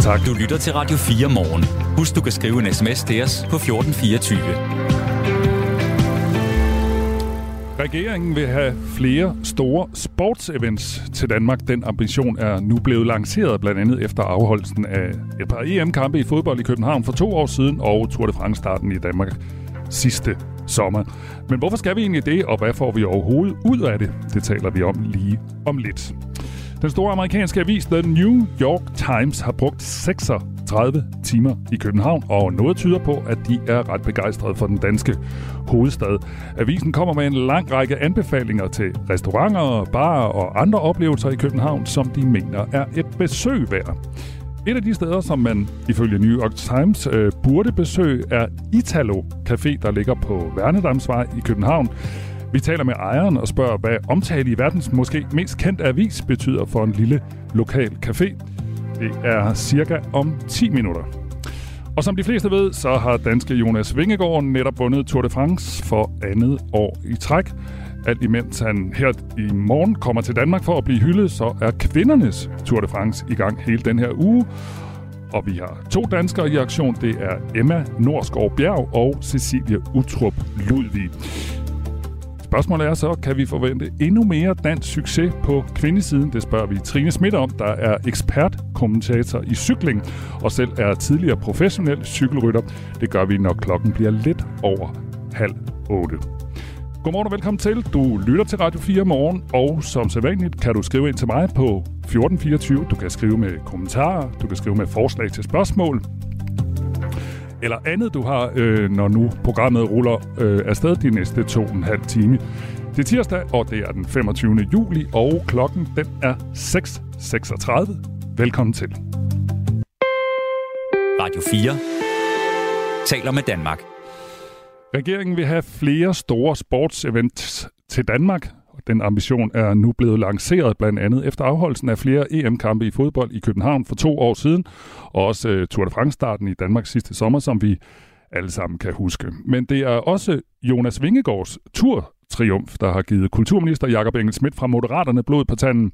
Tak. Du lytter til Radio 4 morgen. Husk, du kan skrive en sms til os på 1424. Regeringen vil have flere store sportsevents til Danmark. Den ambition er nu blevet lanceret blandt andet efter afholdelsen af et par EM-kampe i fodbold i København for to år siden og Tour de France-starten i Danmark sidste sommer. Men hvorfor skal vi egentlig det, og hvad får vi overhovedet ud af det? Det taler vi om lige om lidt. Den store amerikanske avis The New York Times har brugt 36 timer i København, og noget tyder på, at de er ret begejstrede for den danske hovedstad. Avisen kommer med en lang række anbefalinger til restauranter, barer og andre oplevelser i København, som de mener er et besøg værd. Et af de steder, som man ifølge New York Times øh, burde besøge, er Italo Café, der ligger på Værnedamsvej i København. Vi taler med ejeren og spørger, hvad omtale i verdens måske mest kendte avis betyder for en lille lokal café. Det er cirka om 10 minutter. Og som de fleste ved, så har danske Jonas Vingegaard netop vundet Tour de France for andet år i træk. Alt imens han her i morgen kommer til Danmark for at blive hyldet, så er kvindernes Tour de France i gang hele den her uge. Og vi har to danskere i aktion. Det er Emma Norskov Bjerg og Cecilie Utrup Ludvig. Spørgsmålet er så, kan vi forvente endnu mere dansk succes på kvindesiden? Det spørger vi Trine Schmidt om, der er ekspertkommentator i cykling og selv er tidligere professionel cykelrytter. Det gør vi, når klokken bliver lidt over halv otte. Godmorgen og velkommen til. Du lytter til Radio 4 morgen, og som sædvanligt kan du skrive ind til mig på 1424. Du kan skrive med kommentarer, du kan skrive med forslag til spørgsmål, eller andet, du har, øh, når nu programmet ruller øh, afsted de næste to og en halv time. Det er tirsdag, og det er den 25. juli, og klokken den er 6.36. Velkommen til. Radio 4 taler med Danmark. Regeringen vil have flere store sportsevents til Danmark. Den ambition er nu blevet lanceret blandt andet efter afholdelsen af flere EM-kampe i fodbold i København for to år siden, og også øh, Tour de France-starten i Danmark sidste sommer, som vi alle sammen kan huske. Men det er også Jonas Vingegaards tur triumf, der har givet kulturminister Jakob Engel Schmidt fra Moderaterne blod på tanden.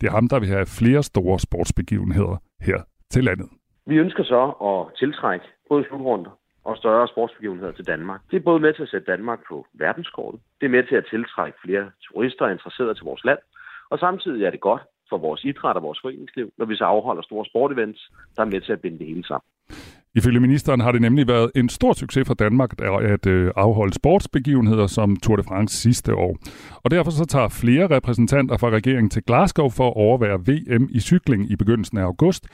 Det er ham, der vil have flere store sportsbegivenheder her til landet. Vi ønsker så at tiltrække både slutrunder og større sportsbegivenheder til Danmark. Det er både med til at sætte Danmark på verdenskortet, det er med til at tiltrække flere turister og interesserede til vores land, og samtidig er det godt for vores idræt og vores foreningsliv, når vi så afholder store sportevents, der er med til at binde det hele sammen. Ifølge ministeren har det nemlig været en stor succes for Danmark at øh, afholde sportsbegivenheder som Tour de France sidste år. Og derfor så tager flere repræsentanter fra regeringen til Glasgow for at overvære VM i cykling i begyndelsen af august.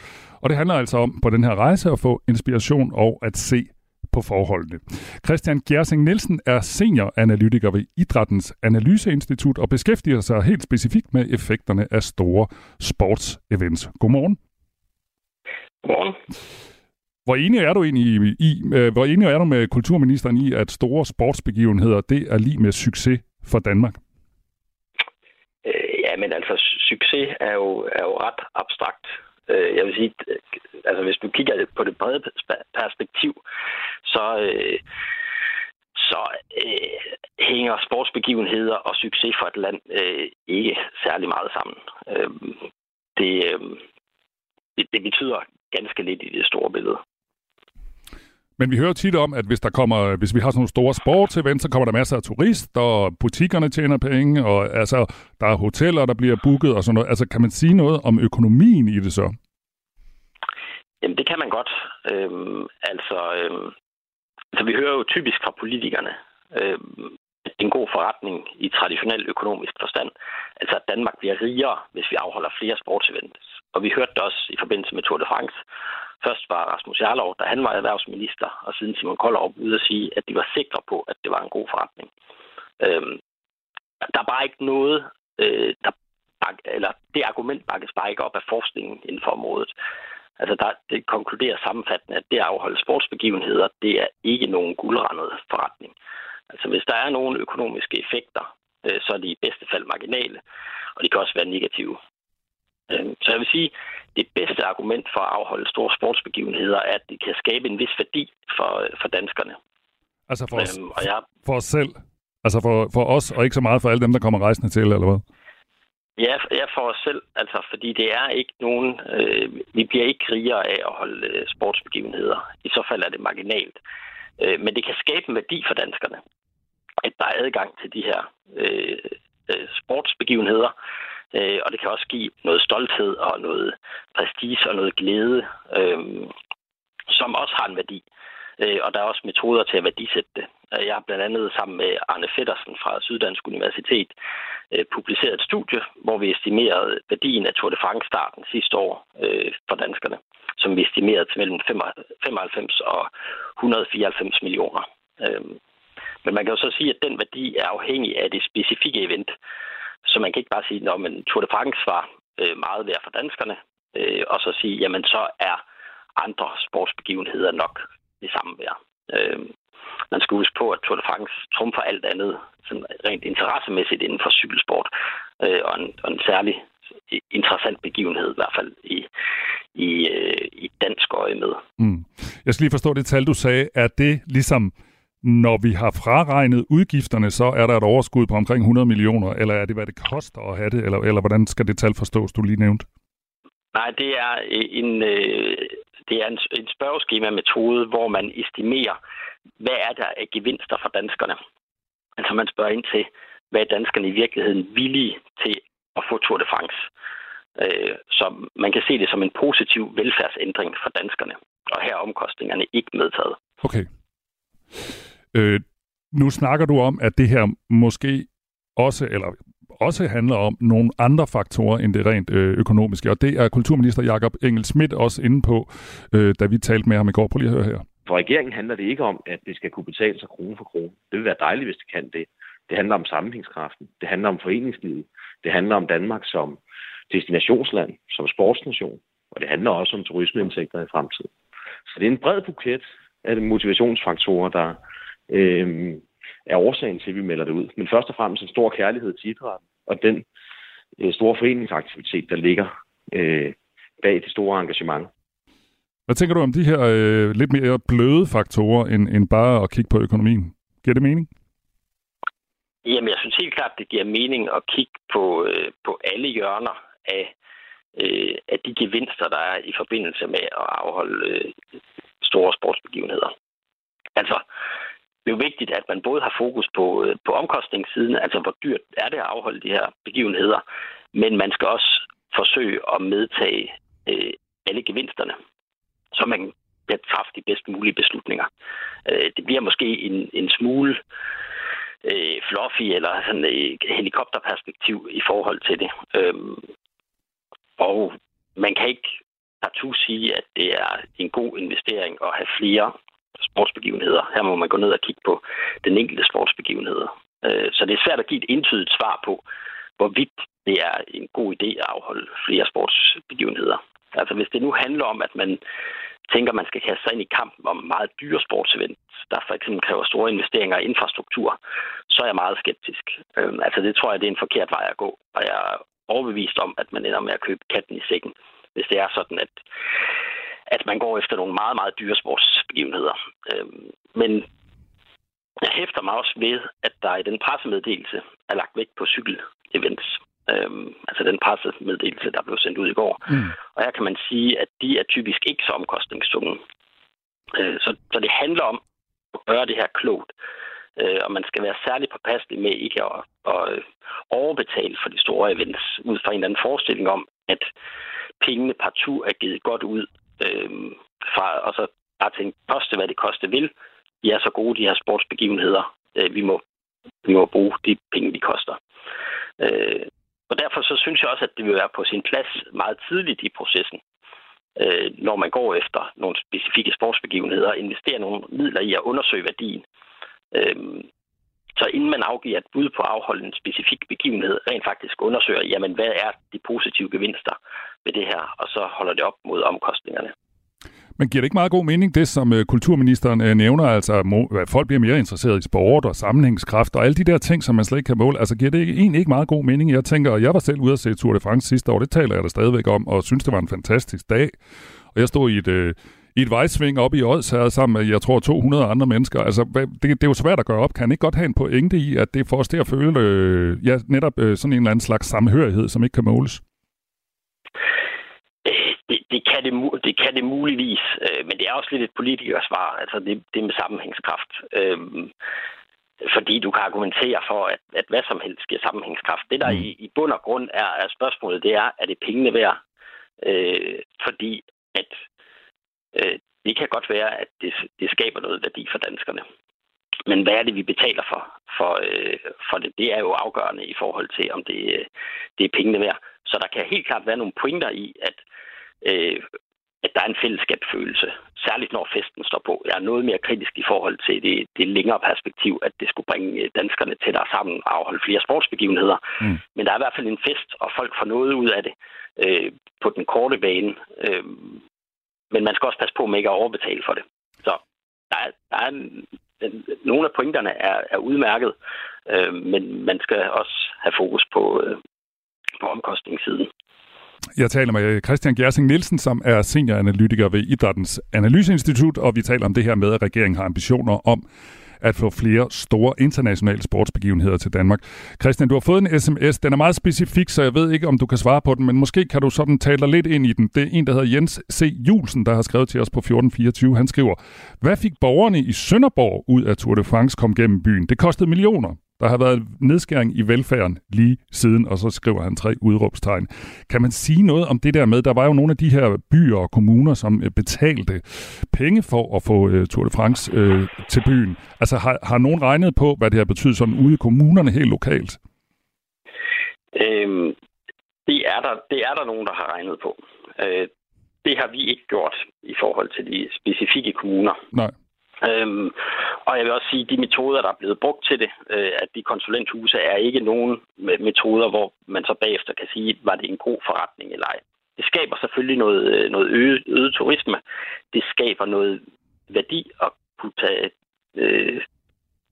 Og det handler altså om på den her rejse at få inspiration og at se på forholdene. Christian Gjersing Nielsen er senioranalytiker ved Idrættens Analyseinstitut og beskæftiger sig helt specifikt med effekterne af store sportsevents. Godmorgen. Godmorgen. Hvor enig er du egentlig i, i øh, hvor enig er du med kulturministeren i, at store sportsbegivenheder, det er lige med succes for Danmark? Øh, ja, men altså, succes er jo, er jo ret abstrakt. Øh, jeg vil sige, øh, altså hvis du kigger på det brede perspektiv, så, øh, så øh, hænger sportsbegivenheder og succes for et land øh, ikke særlig meget sammen. Øh, det, øh, det, det betyder ganske lidt i det store billede. Men vi hører tit om, at hvis der kommer, hvis vi har sådan nogle store sportsevents, så kommer der masser af turister, og butikkerne tjener penge, og altså, der er hoteller, der bliver booket og sådan noget. Altså, kan man sige noget om økonomien i det så? Jamen, det kan man godt. Øhm, altså, øhm, altså, vi hører jo typisk fra politikerne, øhm, en god forretning i traditionel økonomisk forstand. Altså, at Danmark bliver rigere, hvis vi afholder flere sportsevents. Og vi hørte det også i forbindelse med Tour de France. Først var Rasmus Jarlov, da han var erhvervsminister, og siden Simon Koldov ude at sige, at de var sikre på, at det var en god forretning. Øhm, der er bare ikke noget, øh, der, eller det argument bakkes bare ikke op af forskningen inden for området. Altså, der, det konkluderer sammenfattende, at det at afholde sportsbegivenheder, det er ikke nogen guldrendet forretning. Altså, hvis der er nogle økonomiske effekter, øh, så er de i bedste fald marginale, og de kan også være negative. Øh, så jeg vil sige, det bedste argument for at afholde store sportsbegivenheder er, at det kan skabe en vis værdi for, for danskerne. Altså for os, øhm, og jeg, for os selv? Altså for, for os, og ikke så meget for alle dem, der kommer rejsende til, eller hvad? Ja, ja, for os selv, altså, fordi det er ikke nogen... Øh, vi bliver ikke rigere af at holde øh, sportsbegivenheder. I så fald er det marginalt. Øh, men det kan skabe en værdi for danskerne, at der er adgang til de her øh, øh, sportsbegivenheder. Øh, og det kan også give noget stolthed og noget prestige og noget glæde, øh, som også har en værdi. Øh, og der er også metoder til at værdisætte det. Øh, jeg har blandt andet sammen med Arne Feddersen fra Syddansk Universitet øh, publiceret et studie, hvor vi estimerede værdien af Tour de France-starten sidste år øh, for danskerne, som vi estimerede til mellem 95 og 194 millioner. Øh, men man kan jo så sige, at den værdi er afhængig af det specifikke event. Så man kan ikke bare sige, at Tour de France var øh, meget værd for danskerne, øh, og så sige, jamen så er andre sportsbegivenheder nok det samme værd. Øh, man skal huske på, at Tour de France trumfer alt andet sådan rent interessemæssigt inden for cykelsport, øh, og, en, og en særlig interessant begivenhed, i hvert fald i, i, øh, i dansk øje med. Mm. Jeg skal lige forstå det tal, du sagde. Er det ligesom, når vi har fraregnet udgifterne, så er der et overskud på omkring 100 millioner, eller er det, hvad det koster at have det, eller, eller hvordan skal det tal forstås, du lige nævnte? Nej, det er en, øh, det er en, en spørgeskema-metode, hvor man estimerer, hvad er der af gevinster for danskerne. Altså man spørger ind til, hvad er danskerne i virkeligheden villige til at få Tour de France. Øh, så man kan se det som en positiv velfærdsændring for danskerne. Og her er omkostningerne ikke medtaget. Okay. Øh, nu snakker du om, at det her måske også, eller også handler om nogle andre faktorer end det rent øh, økonomiske. Og det er kulturminister Jakob Engel Schmidt også inde på, øh, da vi talte med ham i går. Prøv lige at høre her. For regeringen handler det ikke om, at det skal kunne betale sig krone for krone. Det vil være dejligt, hvis det kan det. Det handler om sammenhængskraften. Det handler om foreningslivet. Det handler om Danmark som destinationsland, som sportsnation. Og det handler også om turismeindtægter i fremtiden. Så det er en bred buket af motivationsfaktorer, der øh, er årsagen til, at vi melder det ud. Men først og fremmest en stor kærlighed til idrætten, og den øh, store foreningsaktivitet, der ligger øh, bag det store engagement. Hvad tænker du om de her øh, lidt mere bløde faktorer, end, end bare at kigge på økonomien? Giver det mening? Jamen, jeg synes helt klart, det giver mening at kigge på, øh, på alle hjørner af, øh, af de gevinster, der er i forbindelse med at afholde øh, store sportsbegivenheder. Altså, det er jo vigtigt, at man både har fokus på, øh, på omkostningssiden, altså hvor dyrt er det at afholde de her begivenheder, men man skal også forsøge at medtage øh, alle gevinsterne, så man kan træffe de bedst mulige beslutninger. Øh, det bliver måske en, en smule øh, fluffy eller sådan et helikopterperspektiv i forhold til det. Øh, og man kan ikke partout sige, at det er en god investering at have flere sportsbegivenheder. Her må man gå ned og kigge på den enkelte sportsbegivenhed. Øh, så det er svært at give et entydigt svar på, hvorvidt det er en god idé at afholde flere sportsbegivenheder. Altså hvis det nu handler om, at man tænker, man skal kaste sig ind i kampen om meget dyre sportsevents, der for eksempel kræver store investeringer i infrastruktur, så er jeg meget skeptisk. Øh, altså det tror jeg, det er en forkert vej at gå, og jeg er overbevist om, at man ender med at købe katten i sækken, hvis det er sådan, at at man går efter nogle meget, meget dyre sportsbegivenheder. Øh, men jeg hæfter mig også ved, at der i den pressemeddelelse er lagt vægt på cykel-events. Øhm, altså den pressemeddelelse, der blev sendt ud i går. Mm. Og her kan man sige, at de er typisk ikke så omkostningstunge. Øh, så, så det handler om at gøre det her klogt. Øh, og man skal være særlig påpasselig med ikke at, at overbetale for de store events, ud fra en eller anden forestilling om, at pengene partout er givet godt ud øh, fra, og så bare tænke, koste hvad det koste vil. De er så gode, de her sportsbegivenheder. Øh, vi, må, vi må bruge de penge, de koster. Øh, og derfor så synes jeg også, at det vil være på sin plads meget tidligt i processen, øh, når man går efter nogle specifikke sportsbegivenheder, og investerer nogle midler i at undersøge værdien. Øh, så inden man afgiver et bud på at afholde en specifik begivenhed, rent faktisk undersøger, jamen hvad er de positive gevinster ved det her, og så holder det op mod omkostningerne. Men giver det ikke meget god mening, det som øh, kulturministeren øh, nævner, altså at folk bliver mere interesseret i sport og sammenhængskraft og alle de der ting, som man slet ikke kan måle, altså giver det egentlig ikke meget god mening? Jeg tænker, jeg var selv ude at se Tour de France sidste år, det taler jeg da stadigvæk om, og synes, det var en fantastisk dag. Og jeg stod i et, øh, i et vejsving op i Odsherred sammen med, jeg tror, 200 andre mennesker. Altså, det, det er jo svært at gøre op. Kan ikke godt have en pointe i, at det får os til at føle øh, ja, netop øh, sådan en eller anden slags samhørighed, som ikke kan måles? Det, kan det, det kan det muligvis, øh, men det er også lidt et politikersvar, altså det, det med sammenhængskraft. Øh, fordi du kan argumentere for, at, at hvad som helst giver sammenhængskraft. Det, der mm. i, i bund og grund er, er spørgsmålet, det er, er det pengene værd? Øh, fordi at øh, det kan godt være, at det, det skaber noget værdi for danskerne. Men hvad er det, vi betaler for? For, øh, for det, det er jo afgørende i forhold til, om det, det er pengene værd. Så der kan helt klart være nogle pointer i, at øh, at der er en fællesskabsfølelse, særligt når festen står på. Jeg er noget mere kritisk i forhold til det, det længere perspektiv, at det skulle bringe øh, danskerne tættere sammen og afholde flere sportsbegivenheder. Mm. Men der er i hvert fald en fest, og folk får noget ud af det øh, på den korte bane. Øh, men man skal også passe på med ikke at overbetale for det. Så der er, der er en, en, nogle af pointerne er, er udmærket, øh, men man skal også have fokus på, øh, på omkostningssiden. Jeg taler med Christian Gersing Nielsen, som er senioranalytiker ved Idrættens Analyseinstitut, og vi taler om det her med, at regeringen har ambitioner om at få flere store internationale sportsbegivenheder til Danmark. Christian, du har fået en sms. Den er meget specifik, så jeg ved ikke, om du kan svare på den, men måske kan du sådan tale dig lidt ind i den. Det er en, der hedder Jens C. Julsen, der har skrevet til os på 1424. Han skriver, hvad fik borgerne i Sønderborg ud af Tour de France kom gennem byen? Det kostede millioner. Der har været nedskæring i velfærden lige siden, og så skriver han tre udråbstegn. Kan man sige noget om det der med, der var jo nogle af de her byer og kommuner, som øh, betalte penge for at få uh, Tour de France uh, til byen. Altså har, har nogen regnet på, hvad det har betydet sådan ude i kommunerne helt lokalt? Øhm, det, er der, det er der nogen, der har regnet på. Øh, det har vi ikke gjort i forhold til de specifikke kommuner. Nej. Øhm, og jeg vil også sige, at de metoder, der er blevet brugt til det, øh, at de konsulenthuse er ikke nogen metoder, hvor man så bagefter kan sige, var det en god forretning eller ej. Det skaber selvfølgelig noget, øh, noget øget, øget turisme. Det skaber noget værdi at kunne tage øh,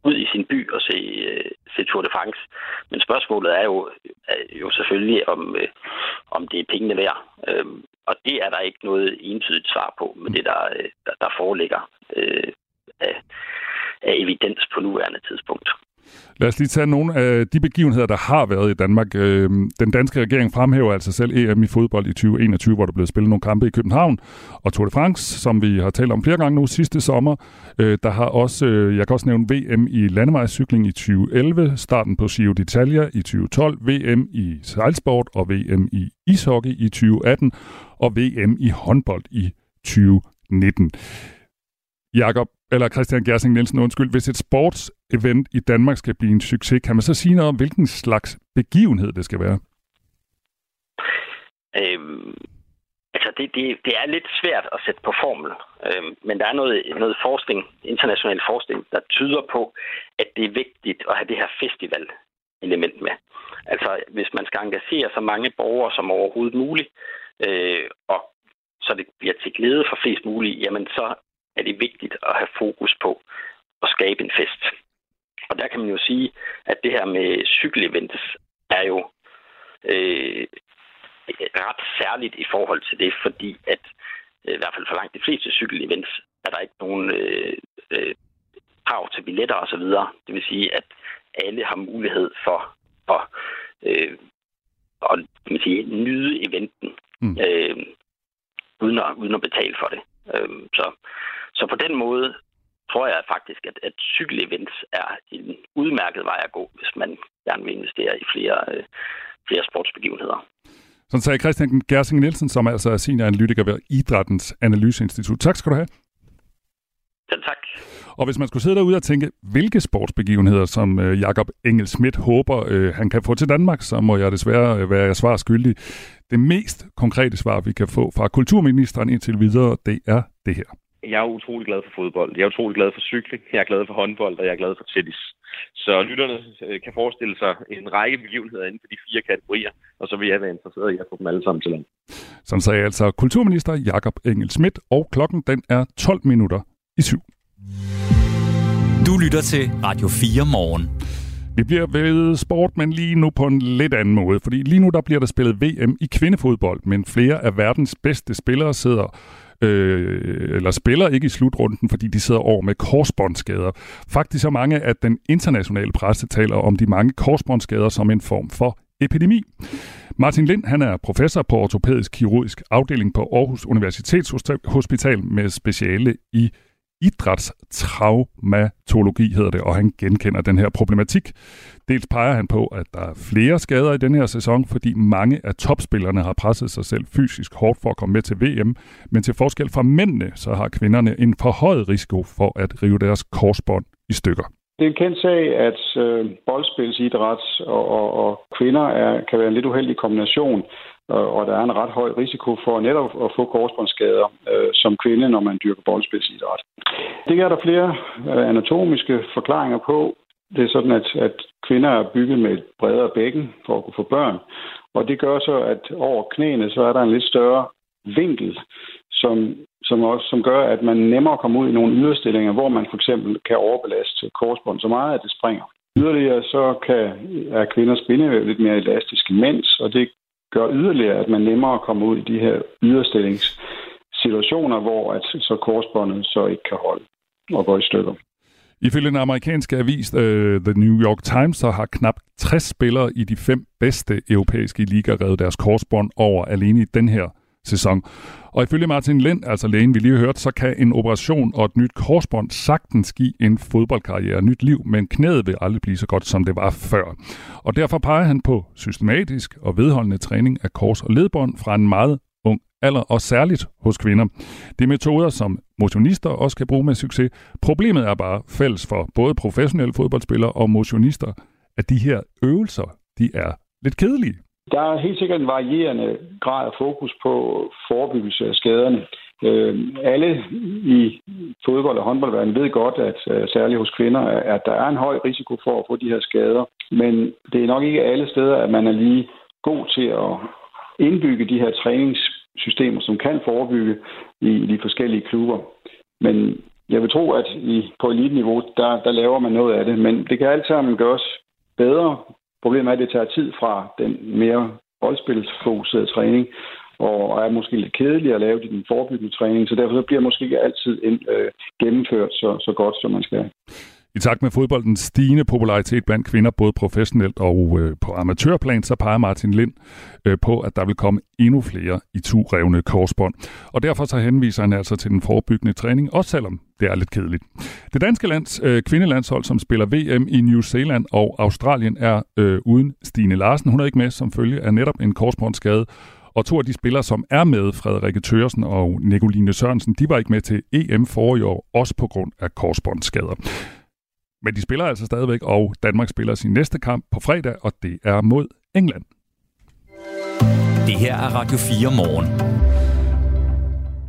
ud i sin by og se, øh, se Tour de France. Men spørgsmålet er jo, er jo selvfølgelig, om, øh, om det er pengene værd. Øhm, og det er der ikke noget entydigt svar på med det, der, øh, der, der foreligger. Øh, af, af evidens på nuværende tidspunkt. Lad os lige tage nogle af de begivenheder, der har været i Danmark. Øh, den danske regering fremhæver altså selv EM i fodbold i 2021, hvor der blev spillet nogle kampe i København. Og Tour de France, som vi har talt om flere gange nu sidste sommer. Der har også, jeg kan også nævne VM i landevejscykling i 2011, starten på Giro d'Italia i 2012, VM i sejlsport og VM i ishockey i 2018 og VM i håndbold i 2019. Jakob, eller Christian Gersing Nielsen, undskyld, hvis et sportsevent i Danmark skal blive en succes, kan man så sige noget om, hvilken slags begivenhed det skal være? Øhm, altså, det, det, det er lidt svært at sætte på formel, øhm, men der er noget, noget forskning, international forskning, der tyder på, at det er vigtigt at have det her festival element med. Altså, hvis man skal engagere så mange borgere som overhovedet muligt, øh, og så det bliver til glæde for flest muligt, jamen så er det vigtigt at have fokus på at skabe en fest. Og der kan man jo sige, at det her med cykelevents er jo øh, ret særligt i forhold til det, fordi at øh, i hvert fald for langt de fleste cykelevents er der ikke nogen øh, øh, krav til billetter osv. Det vil sige, at alle har mulighed for at, øh, at kan man sige, nyde eventen mm. øh, uden, at, uden at betale for det. Øh, så så på den måde tror jeg faktisk, at, at cykelevents er en udmærket vej at gå, hvis man gerne vil investere i flere, øh, flere sportsbegivenheder. Sådan sagde Christian Gersing Nielsen, som altså er senioranalytiker ved Idrættens Analyseinstitut. Tak skal du have. Selv tak. Og hvis man skulle sidde derude og tænke, hvilke sportsbegivenheder, som øh, Jakob Engel Schmidt håber, øh, han kan få til Danmark, så må jeg desværre øh, være svar skyldig. Det mest konkrete svar, vi kan få fra kulturministeren indtil videre, det er det her jeg er utrolig glad for fodbold. Jeg er utrolig glad for cykling. Jeg er glad for håndbold, og jeg er glad for tennis. Så lytterne øh, kan forestille sig en række begivenheder inden for de fire kategorier, og så vil jeg være interesseret i at få dem alle sammen til land. Som sagde altså kulturminister Jakob Engel Schmidt, og klokken den er 12 minutter i syv. Du lytter til Radio 4 morgen. Vi bliver ved sport, men lige nu på en lidt anden måde, fordi lige nu der bliver der spillet VM i kvindefodbold, men flere af verdens bedste spillere sidder øh, eller spiller ikke i slutrunden, fordi de sidder over med korsbåndsskader. Faktisk så mange, at den internationale presse taler om de mange korsbåndsskader som en form for epidemi. Martin Lind han er professor på ortopædisk kirurgisk afdeling på Aarhus Universitetshospital med speciale i idrætstraumatologi hedder det, og han genkender den her problematik. Dels peger han på, at der er flere skader i den her sæson, fordi mange af topspillerne har presset sig selv fysisk hårdt for at komme med til VM, men til forskel fra mændene, så har kvinderne en forhøjet risiko for at rive deres korsbånd i stykker. Det er en kendt sag, at øh, boldspilsidræt og, og, og kvinder er, kan være en lidt uheldig kombination og der er en ret høj risiko for netop at få korsbåndsskader øh, som kvinde, når man dyrker boldspilsidræt. Det er der flere øh, anatomiske forklaringer på. Det er sådan, at, at kvinder er bygget med et bredere bækken for at kunne få børn, og det gør så, at over knæene, så er der en lidt større vinkel, som, som, også, som gør, at man nemmere kommer ud i nogle yderstillinger, hvor man for eksempel kan overbelaste korsbånd så meget, at det springer. Yderligere så kan, er kvinders bindevæv lidt mere elastisk end mænds, og det gør yderligere, at man nemmere kommer ud i de her yderstillingssituationer, hvor at så korsbåndet så ikke kan holde og går i stykker. Ifølge den amerikanske avis uh, The New York Times, så har knap 60 spillere i de fem bedste europæiske ligaer reddet deres korsbånd over alene i den her sæson. Og ifølge Martin Lind, altså lægen vi lige hørt, så kan en operation og et nyt korsbånd sagtens give en fodboldkarriere nyt liv, men knæet vil aldrig blive så godt, som det var før. Og derfor peger han på systematisk og vedholdende træning af kors- og ledbånd fra en meget alder, og særligt hos kvinder. Det er metoder, som motionister også kan bruge med succes. Problemet er bare fælles for både professionelle fodboldspillere og motionister, at de her øvelser, de er lidt kedelige. Der er helt sikkert en varierende grad af fokus på forebyggelse af skaderne. Øh, alle i fodbold og håndboldverden ved godt, at øh, særligt hos kvinder, at der er en høj risiko for at få de her skader. Men det er nok ikke alle steder, at man er lige god til at indbygge de her træningssystemer, som kan forebygge i de forskellige klubber. Men jeg vil tro, at i, på eliteniveau, der, der laver man noget af det. Men det kan altid sammen gøres bedre. Problemet er, at det tager tid fra den mere boldspilsfokuserede træning, og er måske lidt kedelig at lave den forebyggende træning, så derfor bliver måske ikke altid øh, gennemført så, så godt, som man skal. I takt med fodboldens stigende popularitet blandt kvinder, både professionelt og øh, på amatørplan, så peger Martin Lind øh, på, at der vil komme endnu flere i revne korsbånd. Og derfor så henviser han altså til den forebyggende træning, også selvom det er lidt kedeligt. Det danske lands øh, kvindelandshold, som spiller VM i New Zealand og Australien, er øh, uden Stine Larsen. Hun er ikke med som følge af netop en korsbåndsskade. Og to af de spillere, som er med, Frederikke Tørsen og Nicoline Sørensen, de var ikke med til EM for i år, også på grund af korsbåndsskader. Men de spiller altså stadigvæk, og Danmark spiller sin næste kamp på fredag, og det er mod England. Det her er Radio 4 morgen.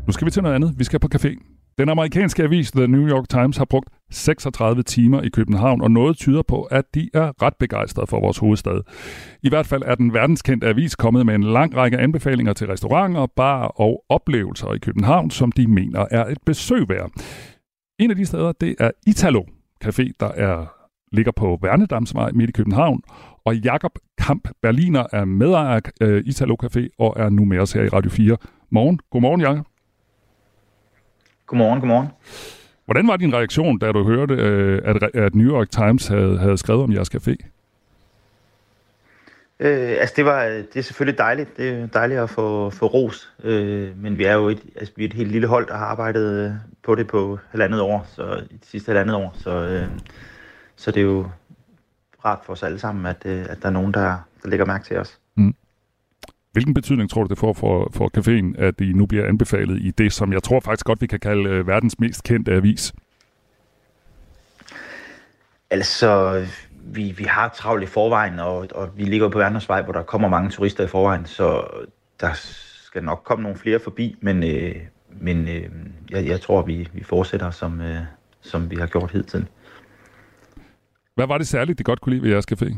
Nu skal vi til noget andet. Vi skal på café. Den amerikanske avis The New York Times har brugt 36 timer i København, og noget tyder på, at de er ret begejstrede for vores hovedstad. I hvert fald er den verdenskendte avis kommet med en lang række anbefalinger til restauranter, bar og oplevelser i København, som de mener er et besøg værd. En af de steder, det er Italo, café, der er, ligger på Værnedamsvej midt i København. Og Jakob Kamp Berliner er medejer af uh, Italo Café og er nu med os her i Radio 4. Morgen. Godmorgen, Jakob. Godmorgen, godmorgen. Hvordan var din reaktion, da du hørte, uh, at, at New York Times havde, havde skrevet om jeres café? Øh, altså det var det er selvfølgelig dejligt. Det er dejligt at få, få ros. Øh, men vi er jo et, altså, vi er et helt lille hold, der har arbejdet øh, på det på halvandet år, så i det sidste halvandet år. Så, øh, så det er jo rart for os alle sammen, at, øh, at der er nogen, der, der lægger mærke til os. Mm. Hvilken betydning tror du det får for, for caféen, at I nu bliver anbefalet i det, som jeg tror faktisk godt, vi kan kalde øh, verdens mest kendte avis? Altså, vi, vi har travlt i forvejen, og, og vi ligger på Værnersvej, hvor der kommer mange turister i forvejen, så der skal nok komme nogle flere forbi, men, øh, men øh, jeg, jeg tror, vi, vi fortsætter, som, øh, som vi har gjort hidtil. Hvad var det særligt, det godt kunne lide ved jeres café?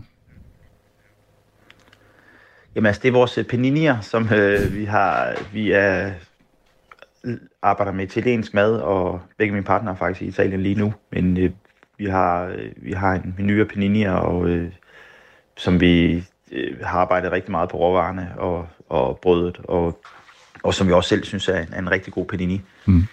Jamen altså, det er vores paninier, som øh, vi har, vi er, arbejder med italiensk mad, og begge mine partnere er faktisk i Italien lige nu, men øh, vi har, øh, vi har en menu af paninier, og, øh, som vi øh, har arbejdet rigtig meget på råvarerne og, og brødet og og som vi også selv synes er en, er en rigtig god Panini. Mm.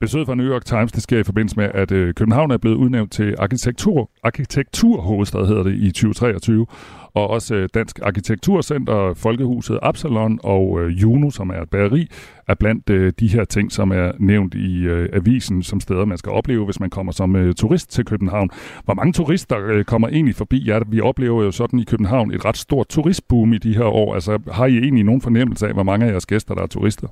Besøget fra New York Times, det sker i forbindelse med, at øh, København er blevet udnævnt til arkitektur, arkitekturhovedstad, hedder det, i 2023. Og også Dansk Arkitekturcenter, Folkehuset Absalon og øh, Juno, som er et bageri, er blandt øh, de her ting, som er nævnt i øh, avisen som steder, man skal opleve, hvis man kommer som øh, turist til København. Hvor mange turister øh, kommer egentlig forbi jer? Vi oplever jo sådan i København et ret stort turistboom i de her år. Altså har I egentlig nogen fornemmelse af, hvor mange af jeres gæster, der er turister?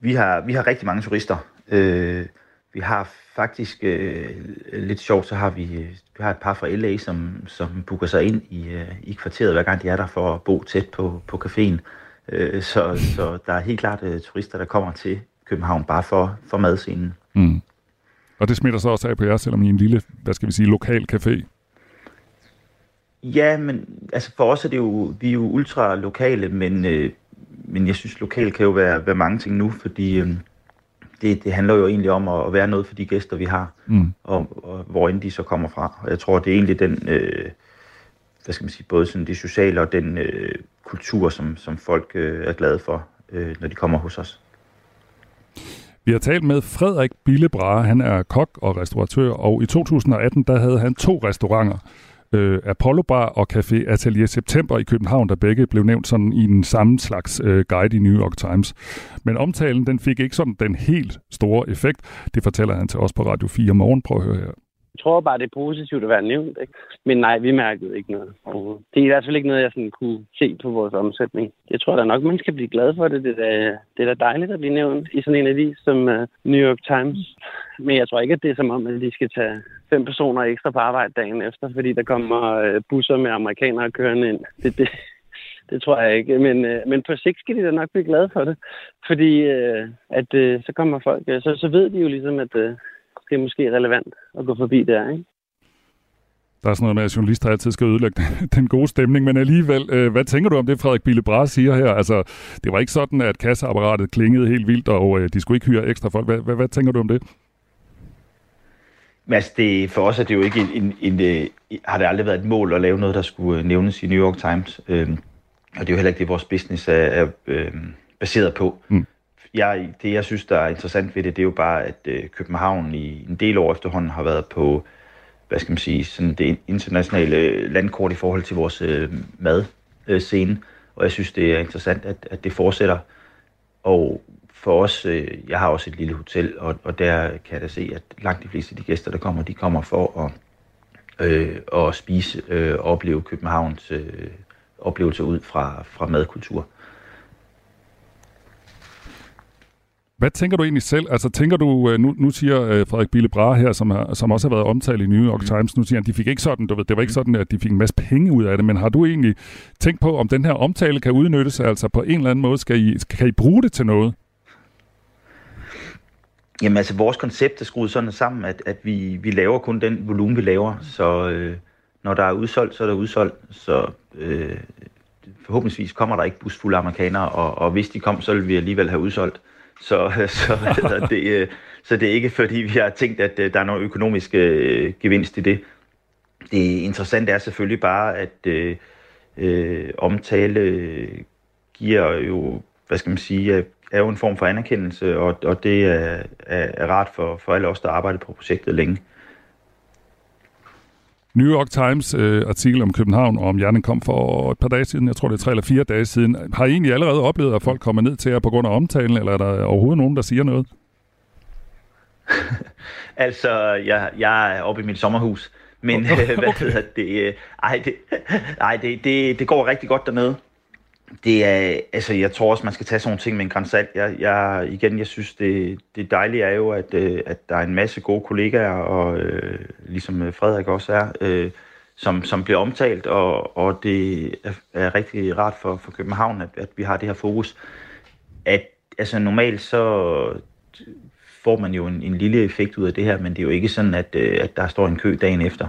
Vi har, vi har rigtig mange turister. Øh, vi har faktisk, øh, lidt sjovt, så har vi, vi har et par fra LA, som, som booker sig ind i, øh, i kvarteret, hver gang de er der for at bo tæt på, på caféen. Øh, så, så der er helt klart øh, turister, der kommer til København bare for, for madscenen. Mm. Og det smitter så også af på jer, selvom I er en lille, hvad skal vi sige, lokal café? Ja, men altså for os er det jo, vi er jo ultra lokale, men, øh, men jeg synes, lokal kan jo være, være mange ting nu, fordi øh, det, det handler jo egentlig om at være noget for de gæster, vi har, mm. og, og hvor end de så kommer fra. Og jeg tror, det er egentlig den, øh, hvad skal man sige, både sådan det sociale og den øh, kultur, som, som folk øh, er glade for, øh, når de kommer hos os. Vi har talt med Frederik Billebra, han er kok og restauratør, og i 2018 der havde han to restauranter øh, Apollo Bar og Café Atelier September i København, der begge blev nævnt sådan i en samme slags øh, guide i New York Times. Men omtalen den fik ikke sådan den helt store effekt. Det fortæller han til os på Radio 4 morgen. Prøv at høre her. Jeg tror bare, det er positivt at være nævnt. Ikke? Men nej, vi mærkede ikke noget. Det er i hvert fald ikke noget, jeg sådan kunne se på vores omsætning. Jeg tror da nok, man skal blive glad for det. Det er, det er da dejligt at blive nævnt i sådan en avis som uh, New York Times. Men jeg tror ikke, at det er som om, at de skal tage fem personer ekstra på arbejde dagen efter, fordi der kommer uh, busser med amerikanere kørende ind. Det, det, det tror jeg ikke. Men, uh, men på sigt skal de da nok blive glade for det. Fordi uh, at, uh, så kommer folk, uh, så, så ved de jo ligesom, at, uh, det er måske relevant at gå forbi der, ikke? Der er sådan noget med, at journalister altid skal ødelægge den gode stemning, men alligevel, øh, hvad tænker du om det, Frederik Billebras siger her? Altså, det var ikke sådan, at kasseapparatet klingede helt vildt, og øh, de skulle ikke hyre ekstra folk. Hvad, hvad, hvad tænker du om det? Men altså, det, for os er det jo ikke en, en, en, en, øh, har det aldrig været et mål at lave noget, der skulle nævnes i New York Times. Øhm, og det er jo heller ikke det, vores business er, er øh, baseret på. Mm jeg, det, jeg synes, der er interessant ved det, det er jo bare, at øh, København i en del år efterhånden har været på, hvad skal man sige, sådan det internationale landkort i forhold til vores øh, madscene. og jeg synes, det er interessant, at, at det fortsætter. Og for os, øh, jeg har også et lille hotel, og, og der kan jeg da se, at langt de fleste af de gæster, der kommer, de kommer for at, øh, at spise øh, og opleve Københavns øh, oplevelser ud fra, fra madkultur. Hvad tænker du egentlig selv? Altså tænker du, øh, nu, nu siger øh, Frederik Bille Brahe her, som, er, som også har været omtalt i New York mm. Times, nu siger han, de fik ikke sådan, du ved, det var ikke mm. sådan, at de fik en masse penge ud af det, men har du egentlig tænkt på, om den her omtale kan udnyttes, altså på en eller anden måde, skal I, kan I bruge det til noget? Jamen altså, vores koncept er skruet sådan sammen, at, at vi, vi laver kun den volumen, vi laver, så øh, når der er udsolgt, så er der udsolgt, så øh, forhåbentligvis kommer der ikke busfulde amerikanere, og, og hvis de kom, så vil vi alligevel have udsolgt. Så, så, så, det, øh, så det er ikke fordi, vi har tænkt, at øh, der er noget økonomisk øh, gevinst i det. Det interessante er selvfølgelig bare, at øh, øh, omtale giver jo, hvad skal man sige, er jo en form for anerkendelse, og, og det er, er, er rart for, for alle os, der arbejder på projektet længe. New York Times øh, artikel om København og om hjernen kom for et par dage siden, jeg tror det er tre eller fire dage siden. Har I egentlig allerede oplevet, at folk kommer ned til jer på grund af omtalen, eller er der overhovedet nogen, der siger noget? altså, jeg, jeg er oppe i mit sommerhus, men okay. hvad hedder det? Øh, ej, det, ej det, det, det går rigtig godt dernede det er, altså jeg tror også, man skal tage sådan nogle ting med en grænsalt. Jeg, jeg, igen, jeg synes, det, det dejlige er jo, at, øh, at der er en masse gode kollegaer, og øh, ligesom øh, Frederik også er, øh, som, som bliver omtalt, og, og det er, er rigtig rart for, for København, at, at vi har det her fokus. At, altså normalt så får man jo en, en lille effekt ud af det her, men det er jo ikke sådan, at, øh, at der står en kø dagen efter.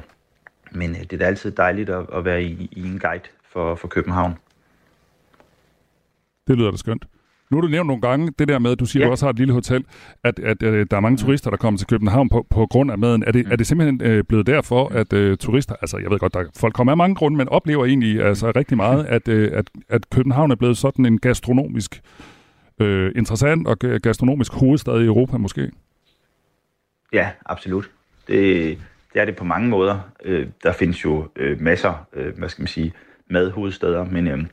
Men det er da altid dejligt at, at være i, i en guide for, for København. Det lyder da skønt. Nu har du nævnt nogle gange det der med, at du siger, ja. du også har et lille hotel, at, at, at der er mange turister, der kommer til København på, på grund af maden. Er det, er det simpelthen øh, blevet derfor, at øh, turister, altså jeg ved godt, der folk kommer af mange grunde, men oplever egentlig altså rigtig meget, at, øh, at, at København er blevet sådan en gastronomisk øh, interessant og gastronomisk hovedstad i Europa måske? Ja, absolut. Det, det er det på mange måder. Øh, der findes jo øh, masser, øh, hvad skal man sige, madhovedsteder, men, øh,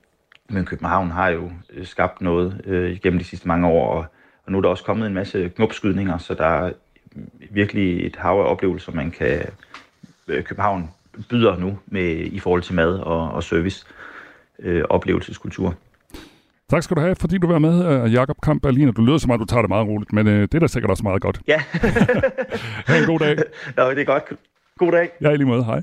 men København har jo øh, skabt noget øh, gennem de sidste mange år, og, og nu er der også kommet en masse knopskydninger, så der er virkelig et hav af oplevelser, man kan... Øh, København byder nu med i forhold til mad og, og service øh, oplevelseskultur. Tak skal du have, fordi du var med, øh, Jakob Kamp Berlin. Du lyder som om, du tager det meget roligt, men øh, det er da sikkert også meget godt. Ja. ha' en god dag. Nå, det er godt. God dag. Ja, i lige måde. Hej.